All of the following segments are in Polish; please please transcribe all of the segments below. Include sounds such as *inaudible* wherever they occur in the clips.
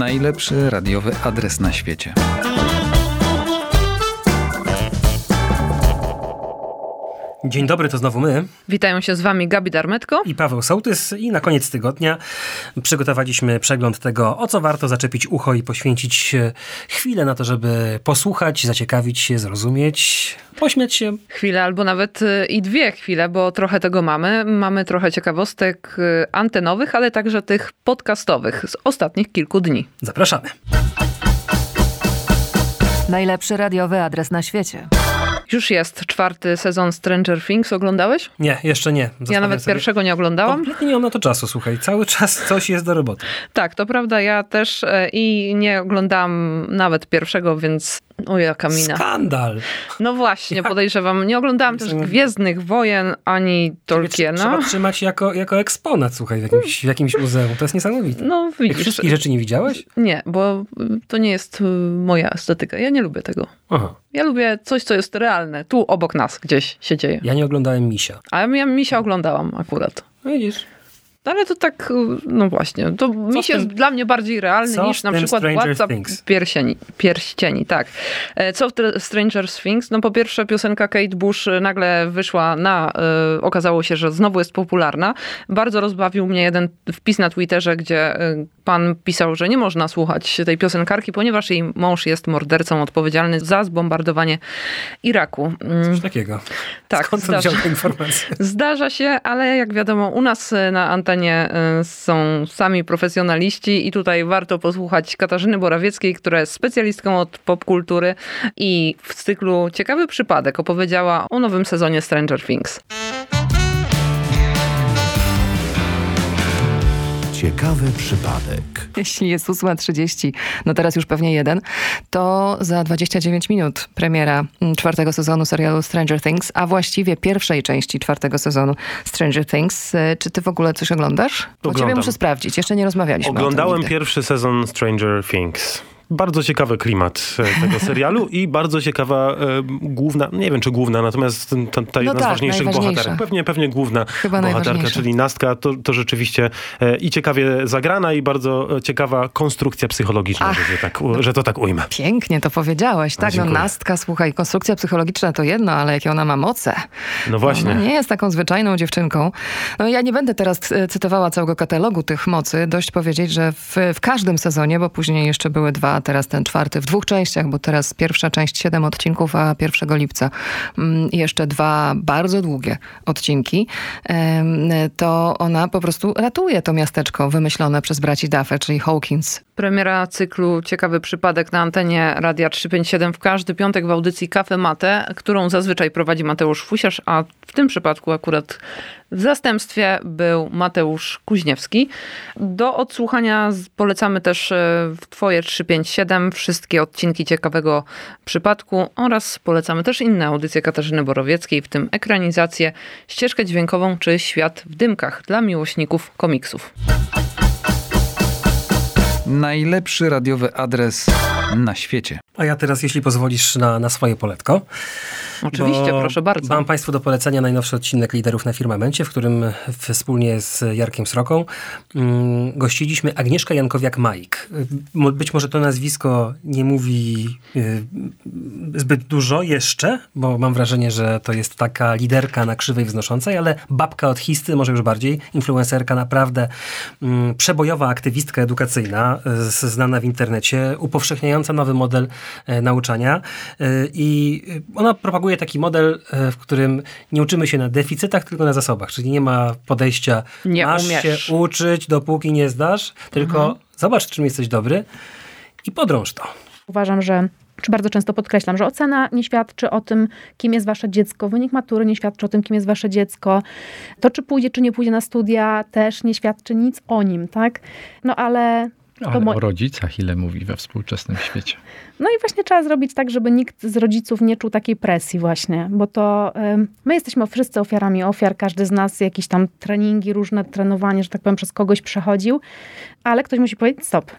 Najlepszy radiowy adres na świecie. Dzień dobry, to znowu my. Witają się z Wami Gabi Darmetko i Paweł Sołtys. I na koniec tygodnia przygotowaliśmy przegląd tego, o co warto zaczepić ucho i poświęcić chwilę na to, żeby posłuchać, zaciekawić się, zrozumieć, pośmiać się. Chwilę albo nawet y, i dwie chwile, bo trochę tego mamy. Mamy trochę ciekawostek y, antenowych, ale także tych podcastowych z ostatnich kilku dni. Zapraszamy. Najlepszy radiowy adres na świecie. Już jest czwarty sezon Stranger Things. Oglądałeś? Nie, jeszcze nie. Zostawiam ja nawet sobie. pierwszego nie oglądałam. Kompletnie nie mam na to czasu, słuchaj. Cały czas coś jest do roboty. Tak, to prawda. Ja też e, i nie oglądałam nawet pierwszego, więc o jaka mina. Skandal. No właśnie, podejrzewam. Nie oglądałam też Gwiezdnych Wojen ani Tolkiena. Trzeba trzymać jako, jako eksponat, słuchaj, w jakimś, w jakimś muzeum. To jest niesamowite. No widzisz. Jak wszystkich rzeczy nie widziałeś? Nie, bo to nie jest y, moja estetyka. Ja nie lubię tego. Aha. Ja lubię coś, co jest realne. Tu obok nas gdzieś się dzieje. Ja nie oglądałem Misia. A ja Misia oglądałam akurat. No. Ale to tak, no właśnie, to mi się jest dla mnie bardziej realny Co niż na przykład Władca pierścieni, pierścieni, tak. E, co w Stranger Things? No po pierwsze piosenka Kate Bush nagle wyszła na, y, okazało się, że znowu jest popularna. Bardzo rozbawił mnie jeden wpis na Twitterze, gdzie y, pan pisał, że nie można słuchać tej piosenkarki, ponieważ jej mąż jest mordercą odpowiedzialny za zbombardowanie Iraku. Mm. Coś takiego. Tak. Skąd zdarza, *laughs* zdarza się, ale jak wiadomo, u nas na antenie antenie są sami profesjonaliści i tutaj warto posłuchać Katarzyny Borawieckiej, która jest specjalistką od popkultury i w cyklu Ciekawy przypadek opowiedziała o nowym sezonie Stranger Things. Ciekawy przypadek. Jeśli jest 8.30, no teraz już pewnie jeden, to za 29 minut premiera mm, czwartego sezonu serialu Stranger Things, a właściwie pierwszej części czwartego sezonu Stranger Things. E, czy ty w ogóle coś oglądasz? Bo ciebie muszę sprawdzić, jeszcze nie rozmawialiśmy Oglądałem pierwszy sezon Stranger Things bardzo ciekawy klimat e, tego *laughs* serialu i bardzo ciekawa e, główna, nie wiem czy główna, natomiast ta, ta jedna no tak, z ważniejszych bohaterek, pewnie, pewnie główna Chyba bohaterka, czyli Nastka, to, to rzeczywiście e, i ciekawie zagrana i bardzo ciekawa konstrukcja psychologiczna, Ach, że, tak, no, że to tak ujmę. Pięknie to powiedziałeś, tak? No, Nastka, słuchaj, konstrukcja psychologiczna to jedno, ale jakie ona ma moce. No właśnie. Ona nie jest taką zwyczajną dziewczynką. No ja nie będę teraz cytowała całego katalogu tych mocy, dość powiedzieć, że w, w każdym sezonie, bo później jeszcze były dwa teraz ten czwarty w dwóch częściach, bo teraz pierwsza część siedem odcinków, a 1 lipca. Mm, jeszcze dwa bardzo długie odcinki, to ona po prostu ratuje to miasteczko wymyślone przez braci Duffy, czyli Hawkins. Premiera cyklu Ciekawy Przypadek na antenie Radia 357 w każdy piątek w audycji Kafe Mate, którą zazwyczaj prowadzi Mateusz Fusiarz, a w tym przypadku akurat w zastępstwie był Mateusz Kuźniewski. Do odsłuchania polecamy też e, w Twoje 357 wszystkie odcinki ciekawego przypadku oraz polecamy też inne audycje Katarzyny Borowieckiej, w tym ekranizację, ścieżkę dźwiękową czy Świat w dymkach dla miłośników komiksów. Najlepszy radiowy adres na świecie. A ja teraz, jeśli pozwolisz, na, na swoje poletko. Oczywiście, proszę bardzo. Mam Państwu do polecenia najnowszy odcinek Liderów na Firmamencie, w którym wspólnie z Jarkiem Sroką mm, gościliśmy Agnieszka Jankowiak-Majk. Być może to nazwisko nie mówi y, zbyt dużo jeszcze, bo mam wrażenie, że to jest taka liderka na krzywej wznoszącej, ale babka od histy, może już bardziej, influencerka, naprawdę mm, przebojowa aktywistka edukacyjna, znana w internecie, upowszechniająca nowy model e, nauczania y, i ona propaguje propaguje taki model, e, w którym nie uczymy się na deficytach, tylko na zasobach. Czyli nie ma podejścia, nie masz umiesz. się uczyć, dopóki nie zdasz, tylko mhm. zobacz, czym jesteś dobry i podrąż to. Uważam, że czy bardzo często podkreślam, że ocena nie świadczy o tym, kim jest wasze dziecko, wynik matury nie świadczy o tym, kim jest wasze dziecko. To, czy pójdzie, czy nie pójdzie na studia, też nie świadczy nic o nim, tak? No ale ale mo- o rodzicach ile mówi we współczesnym świecie. No i właśnie trzeba zrobić tak, żeby nikt z rodziców nie czuł takiej presji właśnie, bo to my jesteśmy wszyscy ofiarami ofiar, każdy z nas jakieś tam treningi, różne trenowanie, że tak powiem, przez kogoś przechodził, ale ktoś musi powiedzieć stop.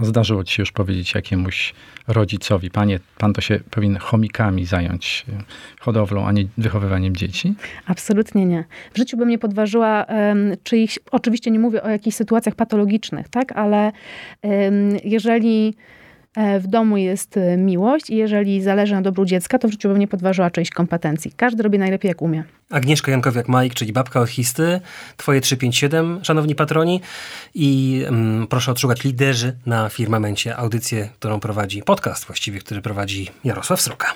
Zdarzyło ci się już powiedzieć jakiemuś rodzicowi, panie, pan to się powinien chomikami zająć e, hodowlą, a nie wychowywaniem dzieci? Absolutnie nie. W życiu bym nie podważyła um, czyichś, oczywiście nie mówię o jakichś sytuacjach patologicznych, tak, ale um, jeżeli w domu jest e, miłość i jeżeli zależy na dobru dziecka, to w życiu bym nie podważyła czyjś kompetencji. Każdy robi najlepiej, jak umie. Agnieszka Jankowiak-Majk, czyli babka orchisty, twoje 357, szanowni patroni i mm, proszę odszukać liderzy na firmamencie, audycję, którą prowadzi, podcast właściwie, który prowadzi Jarosław Sroka.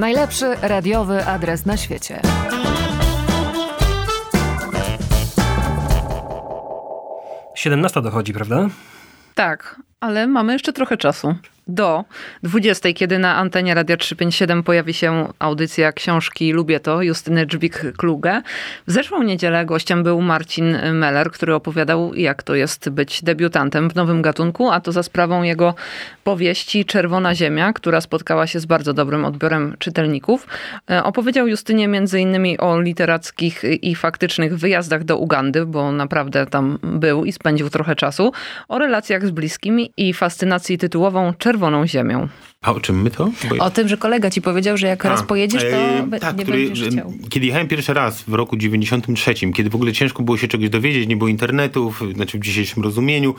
Najlepszy radiowy adres na świecie. 17 dochodzi, prawda? Tak, ale mamy jeszcze trochę czasu do 20, kiedy na antenie Radia 357 pojawi się audycja książki Lubię to Justyny Dżbik-Kluge. W zeszłą niedzielę gościem był Marcin Meller, który opowiadał, jak to jest być debiutantem w nowym gatunku, a to za sprawą jego powieści Czerwona Ziemia, która spotkała się z bardzo dobrym odbiorem czytelników. E, opowiedział Justynie innymi o literackich i faktycznych wyjazdach do Ugandy, bo naprawdę tam był i spędził trochę czasu, o relacjach z bliskimi i fascynacji tytułową Czerwona czerwoną ziemią. A o czym my to? Bo... O tym, że kolega ci powiedział, że jak A, raz pojedziesz, to e, tak, nie który, będziesz chciał. Kiedy jechałem pierwszy raz w roku 93, kiedy w ogóle ciężko było się czegoś dowiedzieć, nie było internetów, znaczy w dzisiejszym rozumieniu,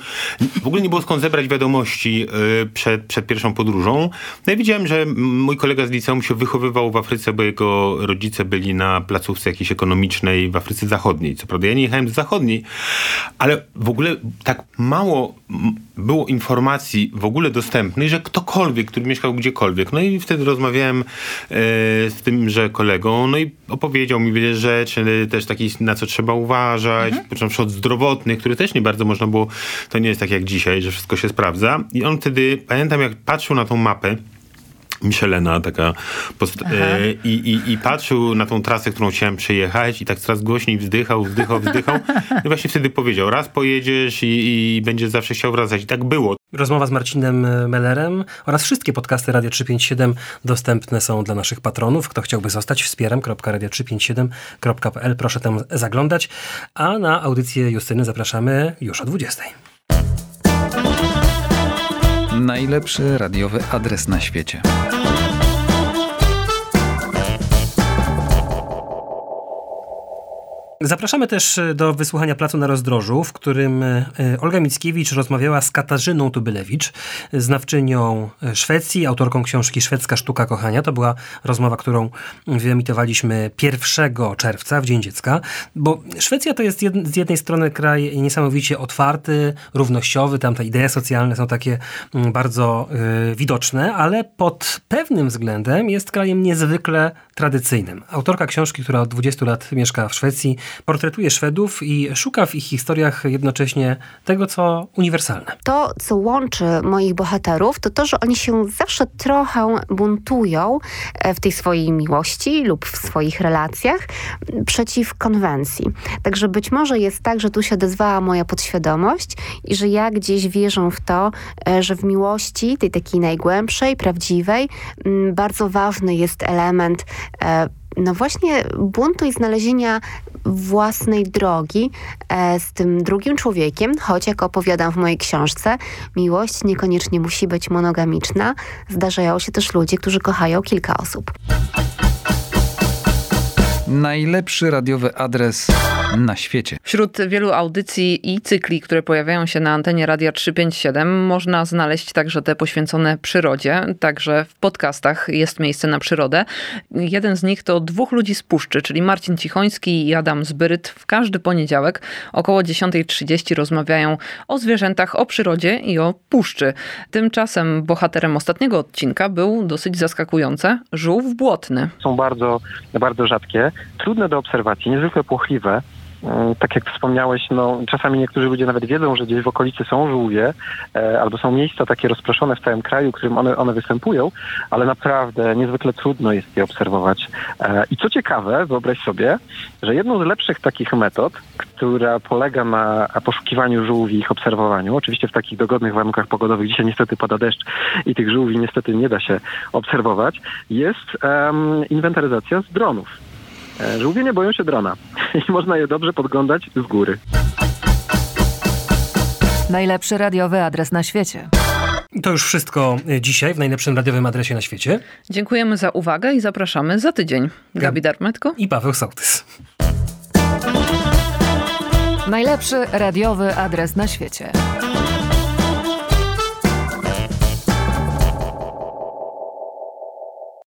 w ogóle nie było skąd zebrać wiadomości e, przed, przed pierwszą podróżą. No i widziałem, że mój kolega z liceum się wychowywał w Afryce, bo jego rodzice byli na placówce jakiejś ekonomicznej w Afryce Zachodniej. Co prawda ja nie jechałem z zachodniej, ale w ogóle tak mało było informacji w ogóle dostępnej, że ktokolwiek, który mieszkał gdziekolwiek. No i wtedy rozmawiałem e, z tym, że kolegą, no i opowiedział mi wiele rzeczy, też takich, na co trzeba uważać, mhm. począwszy od zdrowotnych, które też nie bardzo można było, to nie jest tak jak dzisiaj, że wszystko się sprawdza. I on wtedy, pamiętam jak patrzył na tą mapę, Michelena, taka e, i, i, i, patrzył na tą trasę, którą chciałem przejechać i tak coraz głośniej wzdychał, wzdychał, wzdychał. *laughs* I właśnie wtedy powiedział, raz pojedziesz i, i będziesz zawsze chciał wracać. I tak było. Rozmowa z Marcinem Mellerem oraz wszystkie podcasty Radio 357 dostępne są dla naszych patronów. Kto chciałby zostać, wspieram.radio357.pl. Proszę tam zaglądać. A na audycję Justyny zapraszamy już o 20. Najlepszy radiowy adres na świecie. Zapraszamy też e, do wysłuchania Placu na Rozdrożu, w którym e, Olga Mickiewicz rozmawiała z Katarzyną Tubylewicz, znawczynią e, Szwecji, autorką książki Szwedzka Sztuka Kochania. To była rozmowa, którą wyemitowaliśmy 1 czerwca, w Dzień Dziecka, bo Szwecja to jest z jednej strony kraj niesamowicie otwarty, równościowy, tam te idee socjalne są takie mm, bardzo widoczne, ale pod pewnym względem jest krajem niezwykle tradycyjnym. Autorka książki, która od 20 lat mieszka w Szwecji, portretuje Szwedów i szuka w ich historiach jednocześnie tego, co uniwersalne. To, co łączy moich bohaterów, to to, że oni się zawsze trochę buntują e, w tej swojej miłości lub w swoich relacjach przeciw konwencji. Także być może jest tak, że tu się odezwała moja podświadomość i że ja gdzieś wierzę w to, e, że w miłości, tej takiej najgłębszej, prawdziwej, bardzo ważny jest element e, no właśnie buntu i znalezienia własnej drogi e, z tym drugim człowiekiem, choć jak opowiadam w mojej książce, miłość niekoniecznie musi być monogamiczna. Zdarzają się też ludzie, którzy kochają kilka osób. Najlepszy radiowy adres na świecie. Wśród wielu audycji i cykli, które pojawiają się na antenie Radia 357, można znaleźć także te poświęcone przyrodzie. Także w podcastach jest miejsce na przyrodę. Jeden z nich to Dwóch ludzi z Puszczy, czyli Marcin Cichoński i Adam Zbyryt. W każdy poniedziałek około 10.30 rozmawiają o zwierzętach, o przyrodzie i o puszczy. Tymczasem bohaterem ostatniego odcinka był dosyć zaskakujące żółw błotny. Są bardzo, bardzo rzadkie, trudne do obserwacji, niezwykle płochliwe. E, tak jak wspomniałeś, no, czasami niektórzy ludzie nawet wiedzą, że gdzieś w okolicy są żółwie, e, albo są miejsca takie rozproszone w całym kraju, w którym one, one występują, ale naprawdę niezwykle trudno jest je obserwować. E, I co ciekawe, wyobraź sobie, że jedną z lepszych takich metod, która polega na poszukiwaniu żółwi ich obserwowaniu, oczywiście w takich dogodnych warunkach pogodowych, dzisiaj niestety pada deszcz i tych żółwi niestety nie da się obserwować, jest um, inwentaryzacja z dronów. E, żółwie nie boją się drona *laughs* i można je dobrze podglądać z góry. Najlepszy radiowy adres na świecie. To już wszystko e, dzisiaj w najlepszym radiowym adresie na świecie. Dziękujemy za uwagę i zapraszamy za tydzień. Gabi Darmetko i Paweł Sołtys. Najlepszy radiowy adres na świecie.